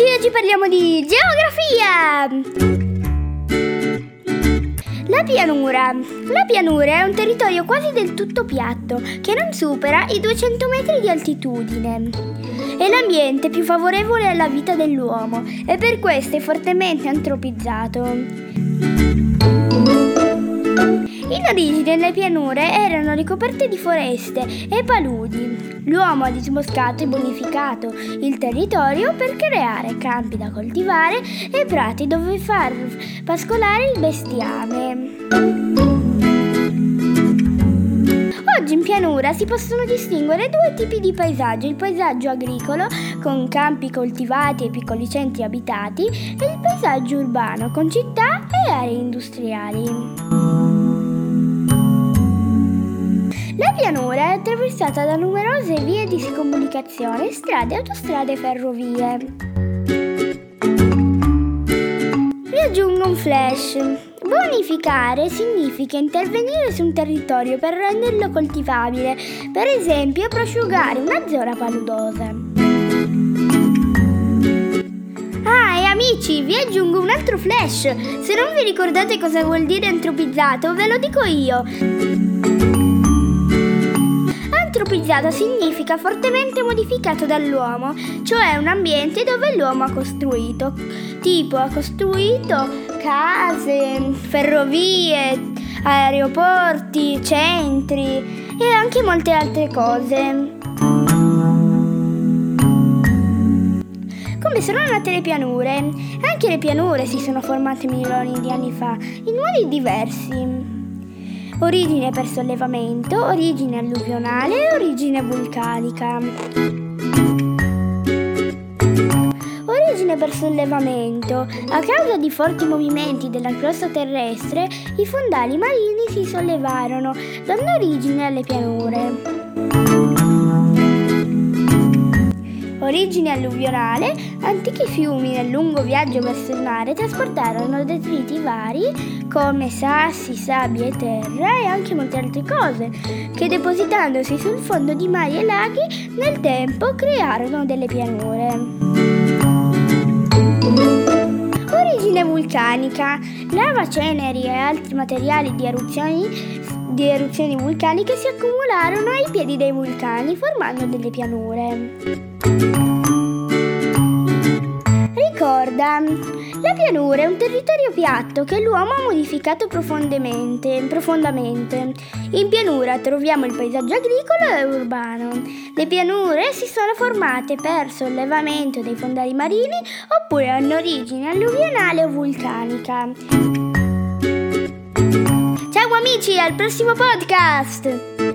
amici, oggi parliamo di geografia! La pianura. La pianura è un territorio quasi del tutto piatto, che non supera i 200 metri di altitudine. È l'ambiente più favorevole alla vita dell'uomo e per questo è fortemente antropizzato. In origine le pianure erano ricoperte di foreste e paludi. L'uomo ha disboscato e bonificato il territorio per creare campi da coltivare e prati dove far pascolare il bestiame. Oggi in pianura si possono distinguere due tipi di paesaggio, il paesaggio agricolo con campi coltivati e piccoli centri abitati e il paesaggio urbano con città e aree industriali. La pianura è attraversata da numerose vie di comunicazione, strade, autostrade e ferrovie. Vi aggiungo un flash. Bonificare significa intervenire su un territorio per renderlo coltivabile, per esempio prosciugare una zona paludosa. Ah, e amici, vi aggiungo un altro flash. Se non vi ricordate cosa vuol dire antropizzato, ve lo dico io. Antropizzato significa fortemente modificato dall'uomo, cioè un ambiente dove l'uomo ha costruito. Tipo ha costruito case, ferrovie, aeroporti, centri e anche molte altre cose. Come sono nate le pianure? Anche le pianure si sono formate milioni di anni fa, in modi diversi origine per sollevamento, origine alluvionale e origine vulcanica. Origine per sollevamento. A causa di forti movimenti della crosta terrestre, i fondali marini si sollevarono, dando origine alle pianure origine alluvionale, antichi fiumi nel lungo viaggio verso il mare trasportarono detriti vari come sassi, sabbie e terra e anche molte altre cose, che depositandosi sul fondo di mari e laghi nel tempo crearono delle pianure. Origine vulcanica. Lava, ceneri e altri materiali di eruzioni, di eruzioni vulcaniche si accumularono ai piedi dei vulcani formando delle pianure. Ricorda, la pianura è un territorio piatto che l'uomo ha modificato profondamente, profondamente. In pianura troviamo il paesaggio agricolo e urbano. Le pianure si sono formate per sollevamento dei fondali marini oppure hanno origine alluvionale o vulcanica. Ciao amici, al prossimo podcast!